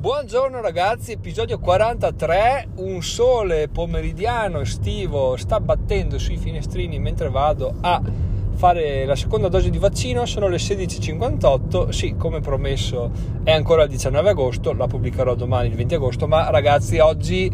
Buongiorno ragazzi, episodio 43, un sole pomeridiano estivo sta battendo sui finestrini mentre vado a fare la seconda dose di vaccino, sono le 16.58, sì come promesso è ancora il 19 agosto, la pubblicherò domani il 20 agosto, ma ragazzi oggi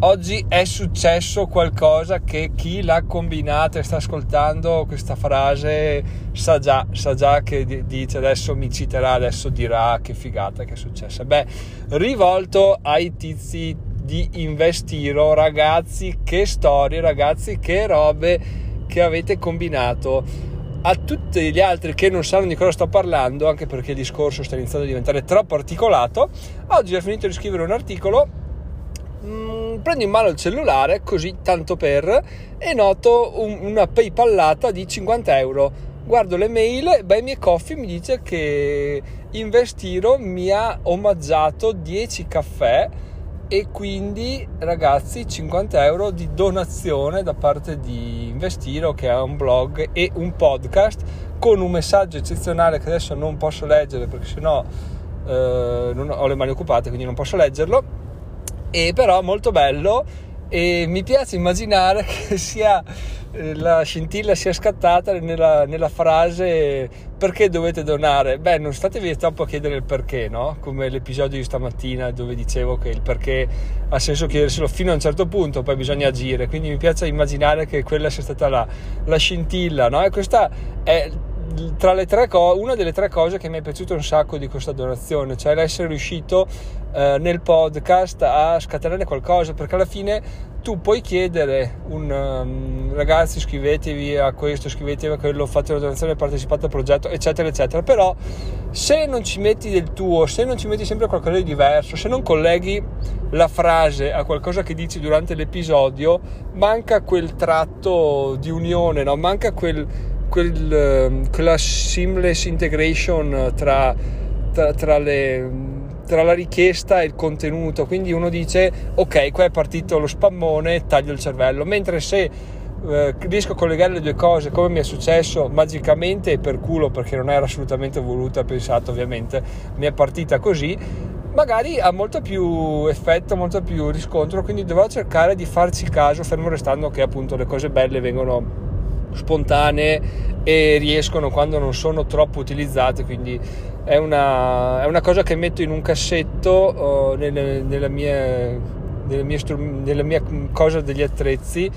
Oggi è successo qualcosa che chi l'ha combinata e sta ascoltando questa frase sa già, sa già che dice adesso mi citerà, adesso dirà che figata che è successa. Beh, rivolto ai tizi di Investiro, ragazzi, che storie, ragazzi, che robe che avete combinato. A tutti gli altri che non sanno di cosa sto parlando, anche perché il discorso sta iniziando a diventare troppo articolato, oggi ho finito di scrivere un articolo prendo in mano il cellulare così tanto per e noto un, una paypallata di 50 euro. Guardo le mail Buy Me Coffee mi dice che Investiro mi ha omaggiato 10 caffè e quindi ragazzi 50 euro di donazione da parte di Investiro che ha un blog e un podcast con un messaggio eccezionale che adesso non posso leggere perché sennò eh, non ho le mani occupate quindi non posso leggerlo e però molto bello e mi piace immaginare che sia eh, la scintilla sia scattata nella, nella, frase perché dovete donare beh non statevi troppo a chiedere il perché no? come l'episodio di stamattina dove dicevo che il perché ha senso chiederselo fino a un certo punto poi bisogna agire quindi mi piace immaginare che quella sia stata la, la scintilla no? e questa è tra le tre cose, una delle tre cose che mi è piaciuto un sacco di questa donazione, cioè l'essere riuscito eh, nel podcast a scatenare qualcosa, perché alla fine tu puoi chiedere un um, ragazzi iscrivetevi a questo, iscrivetevi a quello, fate una donazione, partecipate al progetto, eccetera, eccetera. Però se non ci metti del tuo, se non ci metti sempre qualcosa di diverso, se non colleghi la frase a qualcosa che dici durante l'episodio, manca quel tratto di unione, no? manca quel quel, ehm, quella seamless integration tra, tra, tra, le, tra, la richiesta e il contenuto. Quindi uno dice: Ok, qua è partito lo spammone, taglio il cervello. Mentre se eh, riesco a collegare le due cose, come mi è successo magicamente e per culo, perché non era assolutamente voluta, pensato ovviamente, mi è partita così. Magari ha molto più effetto, molto più riscontro, quindi dovrò cercare di farci caso, fermo restando che appunto le cose belle vengono spontanee e riescono quando non sono troppo utilizzate quindi è una, è una cosa che metto in un cassetto uh, nelle, nella, mia, nella, mia nella mia cosa degli attrezzi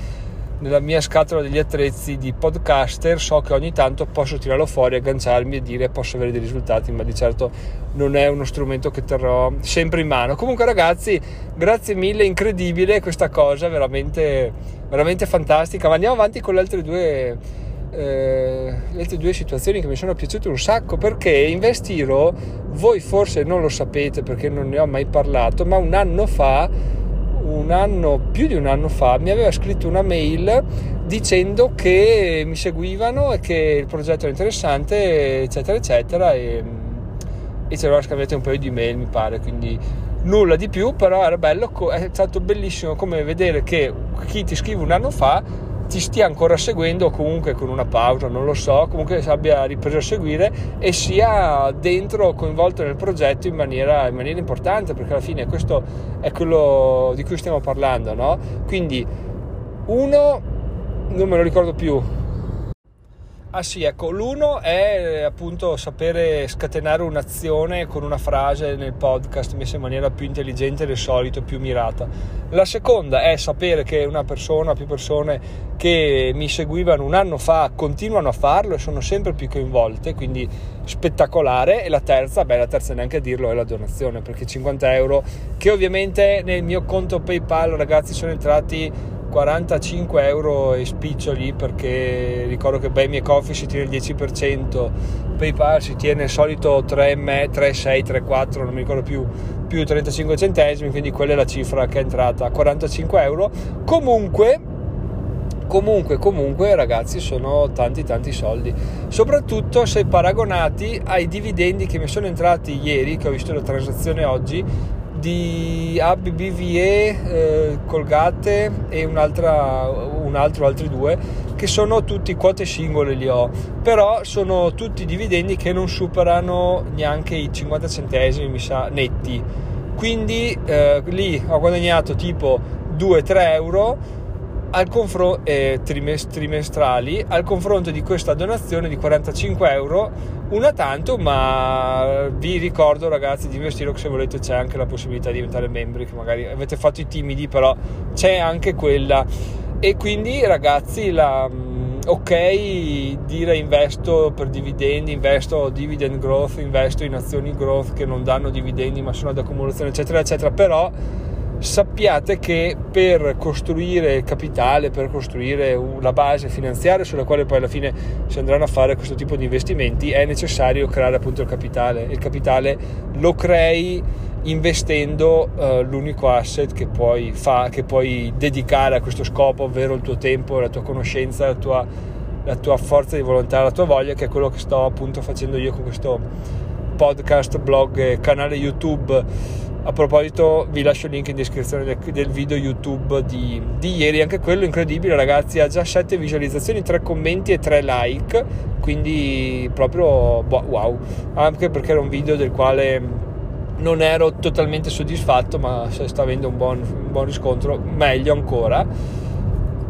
nella mia scatola degli attrezzi di podcaster so che ogni tanto posso tirarlo fuori, agganciarmi e dire posso avere dei risultati, ma di certo non è uno strumento che terrò sempre in mano. Comunque ragazzi, grazie mille, incredibile questa cosa, veramente, veramente fantastica. Ma andiamo avanti con le altre due... Eh, le altre due situazioni che mi sono piaciute un sacco perché Investiro voi forse non lo sapete perché non ne ho mai parlato ma un anno fa un anno, più di un anno fa, mi aveva scritto una mail dicendo che mi seguivano e che il progetto era interessante, eccetera, eccetera, e, e ci aveva scambiato un paio di mail, mi pare, quindi nulla di più, però era bello, è stato bellissimo come vedere che chi ti scrive un anno fa ti stia ancora seguendo o comunque con una pausa, non lo so, comunque abbia ripreso a seguire e sia dentro coinvolto nel progetto in maniera, in maniera importante, perché alla fine questo è quello di cui stiamo parlando, no? Quindi uno, non me lo ricordo più, Ah sì, ecco, l'uno è appunto sapere scatenare un'azione con una frase nel podcast messa in maniera più intelligente del solito, più mirata. La seconda è sapere che una persona, più persone che mi seguivano un anno fa continuano a farlo e sono sempre più coinvolte, quindi spettacolare. E la terza, beh la terza neanche a dirlo, è la donazione, perché 50 euro che ovviamente nel mio conto PayPal ragazzi sono entrati 45 euro e spiccioli perché ricordo che Buy Me Coffee si tiene il 10%, PayPal si tiene il solito 3, 3 6, 3, 4, non mi ricordo più, più 35 centesimi, quindi quella è la cifra che è entrata, 45 euro. Comunque, comunque, comunque ragazzi sono tanti tanti soldi, soprattutto se paragonati ai dividendi che mi sono entrati ieri, che ho visto la transazione oggi, di ABBVE, eh, Colgate e un altro, altri due che sono tutti quote singole li ho, però sono tutti dividendi che non superano neanche i 50 centesimi mi sa netti. Quindi eh, lì ho guadagnato tipo 2-3 euro al confron- eh, trimestrali al confronto di questa donazione di 45 euro una tanto ma vi ricordo ragazzi di investire se volete c'è anche la possibilità di diventare membri che magari avete fatto i timidi però c'è anche quella. E quindi ragazzi la, mm, ok dire investo per dividendi investo dividend growth investo in azioni growth che non danno dividendi ma sono ad accumulazione eccetera eccetera però sappiate che per costruire capitale, per costruire la base finanziaria sulla quale poi alla fine si andranno a fare questo tipo di investimenti, è necessario creare appunto il capitale. Il capitale lo crei investendo uh, l'unico asset che puoi, fa, che puoi dedicare a questo scopo, ovvero il tuo tempo, la tua conoscenza, la tua, la tua forza di volontà, la tua voglia, che è quello che sto appunto facendo io con questo podcast, blog canale YouTube a proposito, vi lascio il link in descrizione del, del video YouTube di, di, ieri, anche quello incredibile, ragazzi. Ha già 7 visualizzazioni, 3 commenti e 3 like. Quindi, proprio boh, wow. Anche perché era un video del quale non ero totalmente soddisfatto, ma se sta avendo un buon, un buon riscontro, meglio ancora.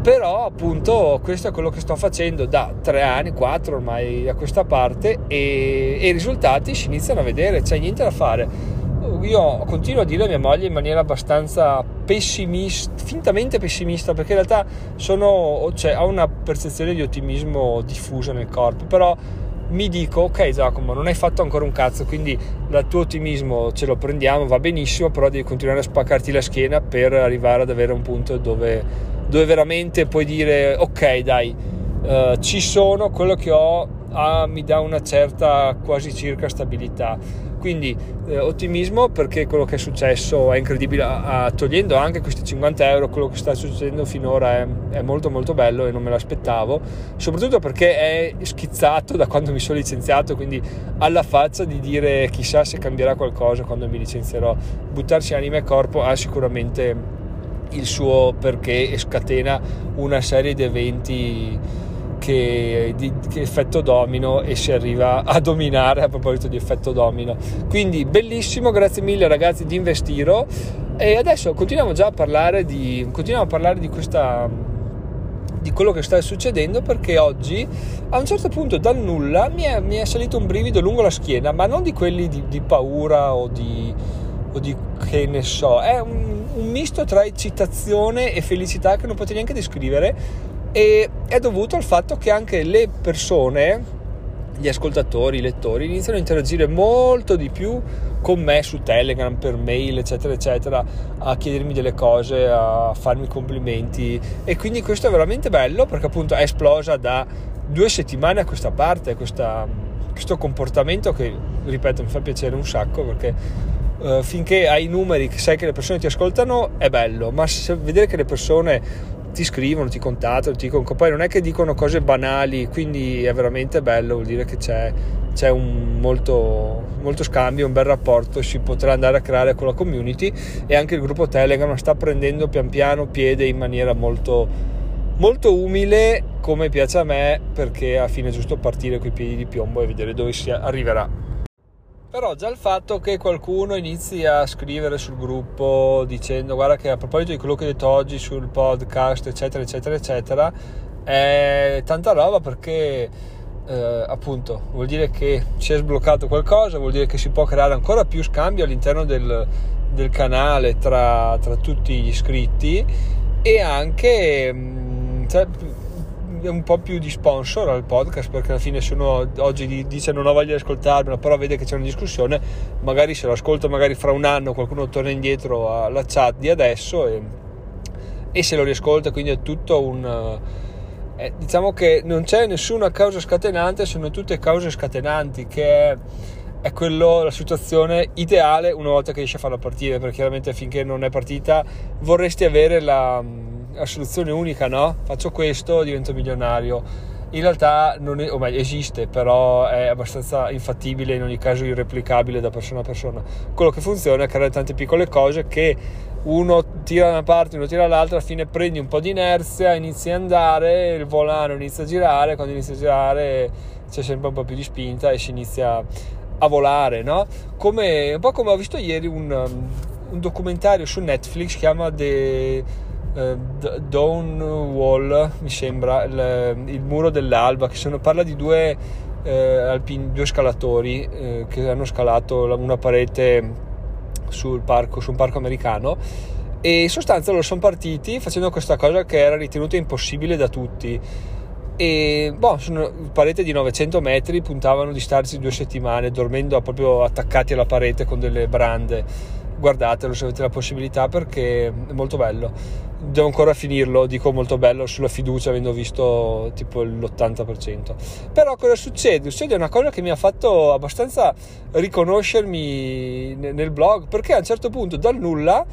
Però, appunto, questo è quello che sto facendo da 3 anni, 4 ormai a questa parte, e, e i risultati si iniziano a vedere, c'è niente da fare io continuo a dire a mia moglie in maniera abbastanza pessimista, fintamente pessimista, perché in realtà sono, cioè, ho una percezione di ottimismo diffusa nel corpo, però mi dico, ok Giacomo, non hai fatto ancora un cazzo, quindi il tuo ottimismo ce lo prendiamo, va benissimo, però devi continuare a spaccarti la schiena per arrivare ad avere un punto dove, dove veramente puoi dire, ok dai, uh, ci sono, quello che ho ah, mi dà una certa quasi circa stabilità quindi eh, ottimismo perché quello che è successo è incredibile, a, a, togliendo anche questi 50 euro, quello che sta succedendo finora è, è, molto molto bello e non me l'aspettavo, soprattutto perché è schizzato da quando mi sono licenziato, quindi alla faccia di dire chissà se cambierà qualcosa quando mi licenzierò, buttarsi anima e corpo ha sicuramente il suo perché e scatena una serie di eventi che, di, che effetto domino e si arriva a dominare a proposito di effetto domino. Quindi bellissimo, grazie mille ragazzi di Investiro. E adesso continuiamo già a parlare di, continuiamo a parlare di questa di quello che sta succedendo perché oggi a un certo punto dal nulla mi è, mi è salito un brivido lungo la schiena ma non di quelli di, di paura o di, o di che ne so. È un, un misto tra eccitazione e felicità che non potete neanche descrivere e è dovuto al fatto che anche le persone, gli ascoltatori, i lettori iniziano a interagire molto di più con me su Telegram, per mail, eccetera, eccetera, a chiedermi delle cose, a farmi complimenti. E quindi questo è veramente bello perché appunto è esplosa da due settimane a questa parte, questa, questo comportamento che, ripeto, mi fa piacere un sacco perché uh, finché hai i numeri, sai che le persone ti ascoltano, è bello, ma se vedere che le persone ti scrivono, ti contattano, ti dicono, poi non è che dicono cose banali, quindi è veramente bello, vuol dire che c'è, c'è un molto, molto scambio, un bel rapporto, si potrà andare a creare con la community e anche il gruppo Telegram sta prendendo pian piano piede in maniera molto, molto umile, come piace a me, perché a fine è giusto partire con i piedi di piombo e vedere dove si arriverà. Però già il fatto che qualcuno inizi a scrivere sul gruppo dicendo guarda che a proposito di quello che hai detto oggi sul podcast eccetera eccetera eccetera è tanta roba perché eh, appunto vuol dire che si è sbloccato qualcosa, vuol dire che si può creare ancora più scambio all'interno del, del canale tra, tra, tutti gli iscritti e anche mm, cioè, un po' più di sponsor al podcast perché alla fine se uno oggi dice non ho voglia di ascoltarmelo però vede che c'è una discussione magari se lo ascolta magari fra un anno qualcuno torna indietro alla chat di adesso e, e se lo riascolta quindi è tutto un eh, diciamo che non c'è nessuna causa scatenante se non tutte cause scatenanti che è è quello la situazione ideale una volta che riesci a farla partire perché chiaramente finché non è partita vorresti avere la la soluzione unica, no? Faccio questo, divento milionario. In realtà non è, o meglio, esiste, però è abbastanza infattibile, in ogni caso irreplicabile da persona a persona. Quello che funziona è creare tante piccole cose che uno tira da una parte, uno tira dall'altra, alla fine prendi un po' di inerzia, inizi a andare, il volano inizia a girare, quando inizia a girare c'è sempre un po' più di spinta e si inizia a volare, no? Come, un po' come ho visto ieri un, um, un documentario su Netflix, si chiama The Dawn Wall, mi sembra, il, il muro dell'alba, che sono, parla di due, eh, alpini, due scalatori eh, che hanno scalato una parete sul parco, su un parco americano e in sostanza loro sono partiti facendo questa cosa che era ritenuta impossibile da tutti. E boh, sono parete di 900 metri puntavano di starci due settimane dormendo proprio attaccati alla parete con delle brande guardatelo se avete la possibilità perché è molto bello devo ancora finirlo dico molto bello sulla fiducia avendo visto tipo l'80% però cosa succede? succede una cosa che mi ha fatto abbastanza riconoscermi nel blog perché a un certo punto dal nulla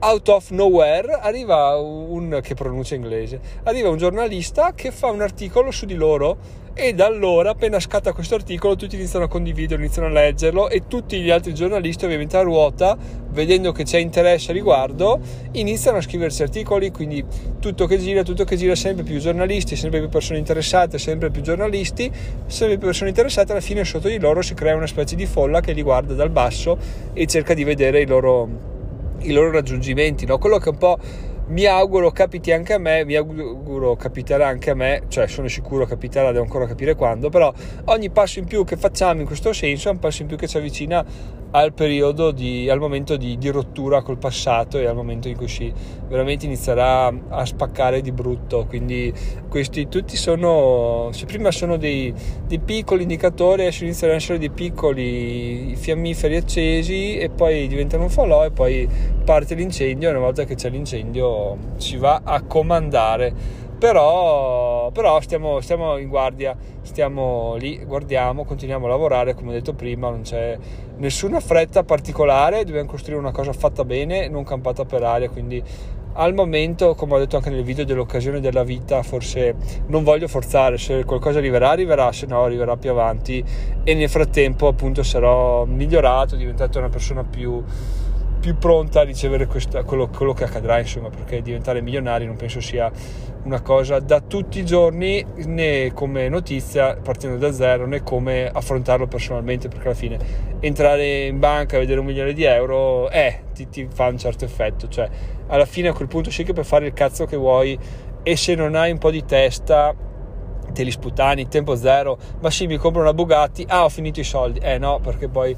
out of nowhere arriva un che pronuncia inglese. Arriva un giornalista che fa un articolo su di loro e da allora appena scatta questo articolo tutti iniziano a condividerlo iniziano a leggerlo e tutti gli altri giornalisti ovviamente a ruota vedendo che c'è interesse a riguardo iniziano a scriversi articoli quindi tutto che gira tutto che gira sempre più giornalisti sempre più persone interessate sempre più giornalisti sempre più persone interessate alla fine sotto di loro si crea una specie di folla che li guarda dal basso e cerca di vedere i loro i loro raggiungimenti, no? quello che un po' mi auguro capiti anche a me, mi auguro capiterà anche a me, cioè sono sicuro capiterà, devo ancora capire quando, però ogni passo in più che facciamo in questo senso è un passo in più che ci avvicina al di, al momento di, di, rottura col passato e al momento in cui si veramente inizierà a spaccare di brutto. Quindi questi tutti sono se prima sono dei, dei piccoli indicatori adesso iniziano ad essere dei piccoli fiammiferi accesi e poi diventano un falò e poi parte l'incendio. E una volta che c'è l'incendio si va a comandare. Però, però stiamo, stiamo, in guardia, stiamo lì, guardiamo, continuiamo a lavorare, come ho detto prima, non c'è nessuna fretta particolare, dobbiamo costruire una cosa fatta bene, non campata per aria, quindi al momento, come ho detto anche nel video dell'occasione della vita, forse non voglio forzare, se qualcosa arriverà, arriverà, se no arriverà più avanti e nel frattempo appunto sarò migliorato, diventato una persona più più pronta a ricevere questa, quello, quello, che accadrà, insomma, perché diventare milionari non penso sia una cosa da tutti i giorni né come notizia partendo da zero né come affrontarlo personalmente, perché alla fine entrare in banca e vedere un milione di euro eh, ti, ti fa un certo effetto, cioè alla fine a quel punto sì che puoi fare il cazzo che vuoi e se non hai un po' di testa te li sputani, tempo zero, ma sì mi compro una Bugatti, ah ho finito i soldi, eh no perché poi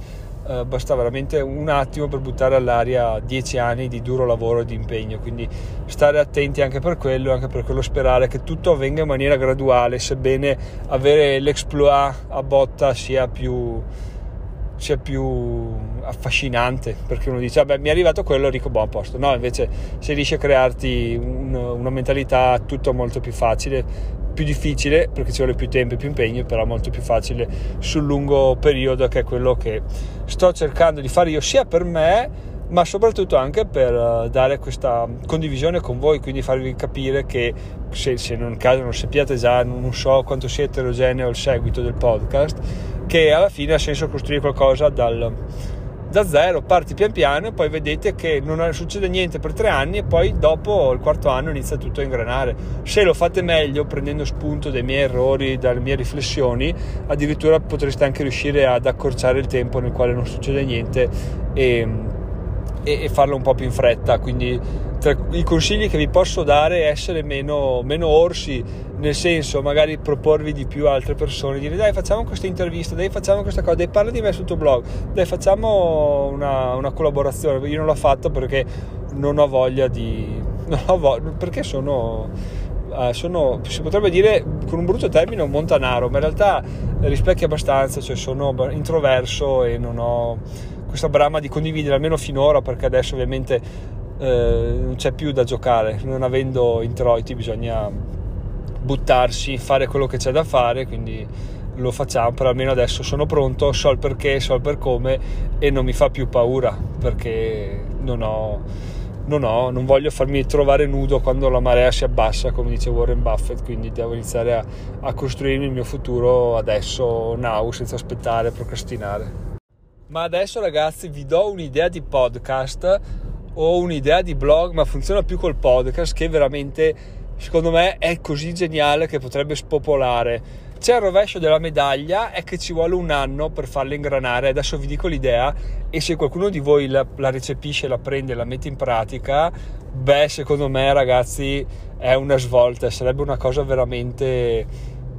eh, basta veramente un attimo per buttare all'aria dieci anni di duro lavoro e di impegno, quindi stare attenti anche per quello, anche per quello sperare che tutto avvenga in maniera graduale, sebbene avere l'exploit a botta sia più, sia più affascinante perché uno dice vabbè mi è arrivato quello dico buon posto no invece se riesci a crearti un, una mentalità tutto molto più facile più difficile perché ci vuole più tempo e più impegno, però molto più facile sul lungo periodo che è quello che sto cercando di fare io sia per me ma soprattutto anche per eh, dare questa condivisione con voi, quindi farvi capire che se, se non caso non sappiate già, non so quanto sia eterogeneo il seguito del podcast, che alla fine ha senso costruire qualcosa dal, da zero, parti pian piano e poi vedete che non succede niente per tre anni e poi dopo il quarto anno inizia tutto a ingranare. Se lo fate meglio prendendo spunto dai miei errori, dalle mie riflessioni, addirittura potreste anche riuscire ad accorciare il tempo nel quale non succede niente e, e, e farlo un po' più in fretta. Quindi tra i consigli che vi posso dare è essere meno, meno, orsi, nel senso magari proporvi di più a altre persone, dire dai facciamo questa intervista, dai facciamo questa cosa, dai parla di me sul tuo blog, dai facciamo una, una collaborazione, io non l'ho fatto perché non ho voglia di... Ho voglia, perché sono... Uh, sono, si potrebbe dire con un brutto termine un montanaro, ma in realtà rispecchia abbastanza, cioè sono introverso e non ho questa brama di condividere almeno finora perché adesso ovviamente eh, non c'è più da giocare, non avendo introiti bisogna buttarsi, fare quello che c'è da fare, quindi lo facciamo, però almeno adesso sono pronto, so il perché, so il per come e non mi fa più paura perché non ho, non ho, non voglio farmi trovare nudo quando la marea si abbassa, come dice Warren Buffett, quindi devo iniziare a, a costruirmi il mio futuro adesso, now, senza aspettare, procrastinare. Ma adesso ragazzi vi do un'idea di podcast ho un'idea di blog, ma funziona più col podcast che veramente secondo me è così geniale che potrebbe spopolare. C'è il rovescio della medaglia, è che ci vuole un anno per farla ingranare. Adesso vi dico l'idea e se qualcuno di voi la, la recepisce, la prende, la mette in pratica, beh, secondo me ragazzi è una svolta, sarebbe una cosa veramente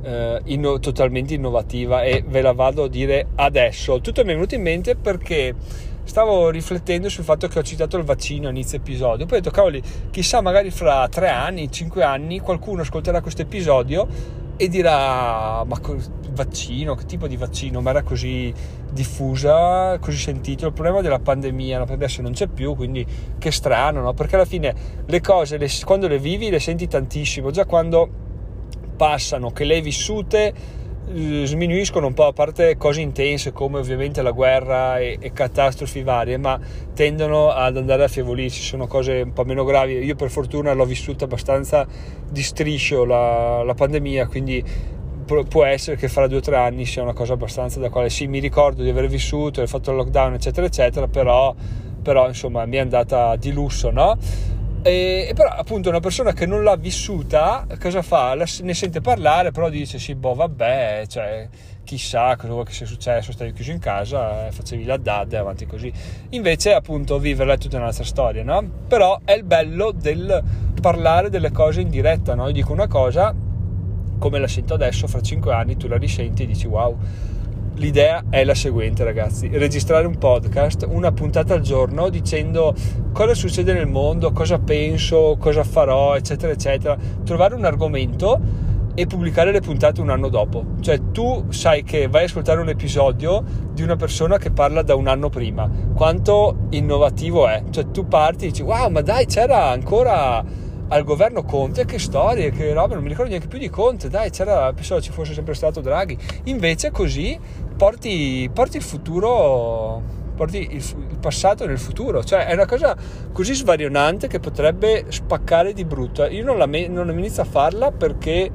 eh, inno- totalmente innovativa e ve la vado a dire adesso. Tutto mi è venuto in mente perché stavo riflettendo sul fatto che ho citato il vaccino a inizio episodio. Poi ho detto, cavoli, chissà, magari fra tre anni, cinque anni, qualcuno ascolterà questo episodio e dirà: Ma vaccino, che tipo di vaccino? Ma era così diffusa, così sentito. Il problema della pandemia no? adesso non c'è più, quindi che strano, no? Perché alla fine le cose, le, quando le vivi, le senti tantissimo. Già quando passano, che le hai vissute sminuiscono un po' a parte cose intense come ovviamente la guerra e, e, catastrofi varie ma tendono ad andare a affievolirsi sono cose un po' meno gravi io per fortuna l'ho vissuta abbastanza di striscio la, la pandemia quindi può essere che fra due o tre anni sia una cosa abbastanza da quale sì mi ricordo di aver vissuto aver fatto il lockdown eccetera eccetera però, però insomma mi è andata di lusso no? E, e, però appunto una persona che non l'ha vissuta cosa fa? La, ne sente parlare però dice sì boh vabbè cioè chissà cosa vuoi che sia successo stavi chiuso in casa eh, facevi la dad e avanti così invece appunto viverla è tutta un'altra storia no? però è il bello del parlare delle cose in diretta no? io dico una cosa come la sento adesso fra cinque anni tu la risenti e dici wow L'idea è la seguente, ragazzi: registrare un podcast, una puntata al giorno, dicendo cosa succede nel mondo, cosa penso, cosa farò, eccetera, eccetera. Trovare un argomento e pubblicare le puntate un anno dopo. Cioè, tu sai che vai a ascoltare un episodio di una persona che parla da un anno prima. Quanto innovativo è? Cioè, tu parti e dici: Wow, ma dai, c'era ancora al governo Conte, che storie, che roba, non mi ricordo neanche più di Conte, dai, c'era, pensavo ci fosse sempre stato Draghi. Invece così porti, porti il futuro, porti il, il, passato nel futuro, cioè è una cosa così svarionante che potrebbe spaccare di brutto. Io non, la me, non inizio a farla perché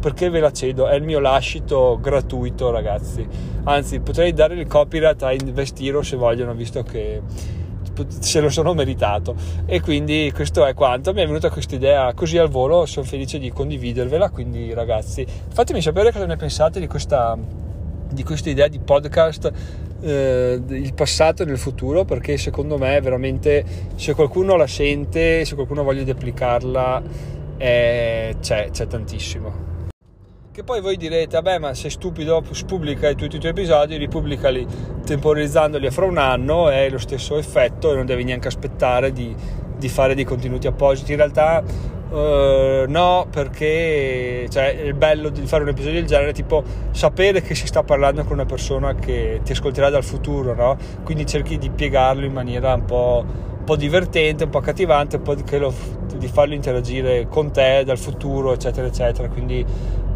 perché ve la cedo, è il mio lascito gratuito ragazzi, anzi potrei dare il copyright a Investiro se vogliono visto che se lo sono meritato. E quindi questo è quanto. Mi è venuta questa idea così al volo. Sono felice di condividervela. Quindi ragazzi fatemi sapere cosa ne pensate di questa, di questa idea di podcast eh, il passato e nel futuro perché secondo me veramente se qualcuno la sente se qualcuno voglia di applicarla eh, c'è, c'è tantissimo che poi voi direte, vabbè ma sei stupido, pubblica tutti i tuoi episodi, ripubblicali temporizzandoli fra un anno, è lo stesso effetto e non devi neanche aspettare di, di fare dei contenuti appositi. In realtà uh, no, perché cioè, il bello di fare un episodio del genere è tipo sapere che si sta parlando con una persona che ti ascolterà dal futuro, no? Quindi cerchi di piegarlo in maniera un po', divertente, un po' accattivante, un po' di, lo, di farlo interagire con te dal futuro, eccetera, eccetera. Quindi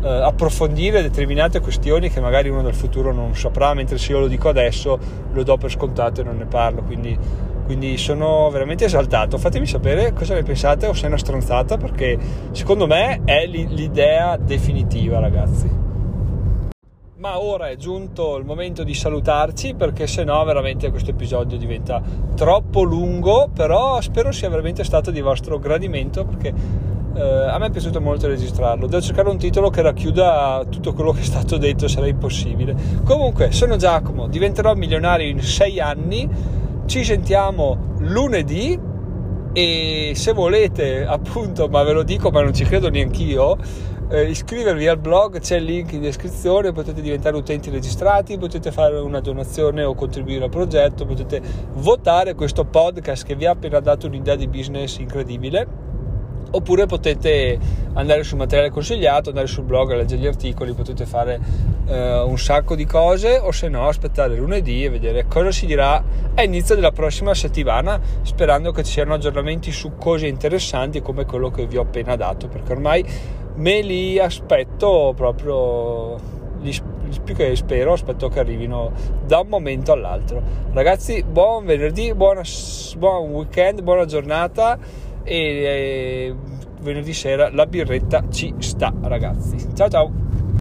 eh, approfondire determinate questioni che magari uno del futuro non saprà, mentre se io lo dico adesso lo do per scontato e non ne parlo. Quindi, quindi sono veramente esaltato. Fatemi sapere cosa ne pensate o se è una stronzata, perché secondo me è l'idea definitiva, ragazzi. Ma ora è giunto il momento di salutarci perché se no veramente questo episodio diventa troppo lungo, però spero sia veramente stato di vostro gradimento perché eh, a me è piaciuto molto registrarlo. Devo cercare un titolo che racchiuda tutto quello che è stato detto, sarà impossibile. Comunque, sono Giacomo, diventerò milionario in sei anni. Ci sentiamo lunedì e se volete, appunto, ma ve lo dico, ma non ci credo neanch'io, eh, iscrivervi al blog, c'è il link in descrizione, potete diventare utenti registrati, potete fare una donazione o contribuire al progetto, potete votare questo podcast che vi ha appena dato un'idea di business incredibile oppure potete andare sul materiale consigliato, andare sul blog a leggere gli articoli, potete fare eh, un sacco di cose o se no aspettare lunedì e vedere cosa si dirà a inizio della prossima settimana sperando che ci siano aggiornamenti su cose interessanti come quello che vi ho appena dato perché ormai me li aspetto proprio li, più che spero aspetto che arrivino da un momento all'altro. Ragazzi buon venerdì buona, buon weekend buona giornata e venerdì sera la birretta ci sta ragazzi. Ciao ciao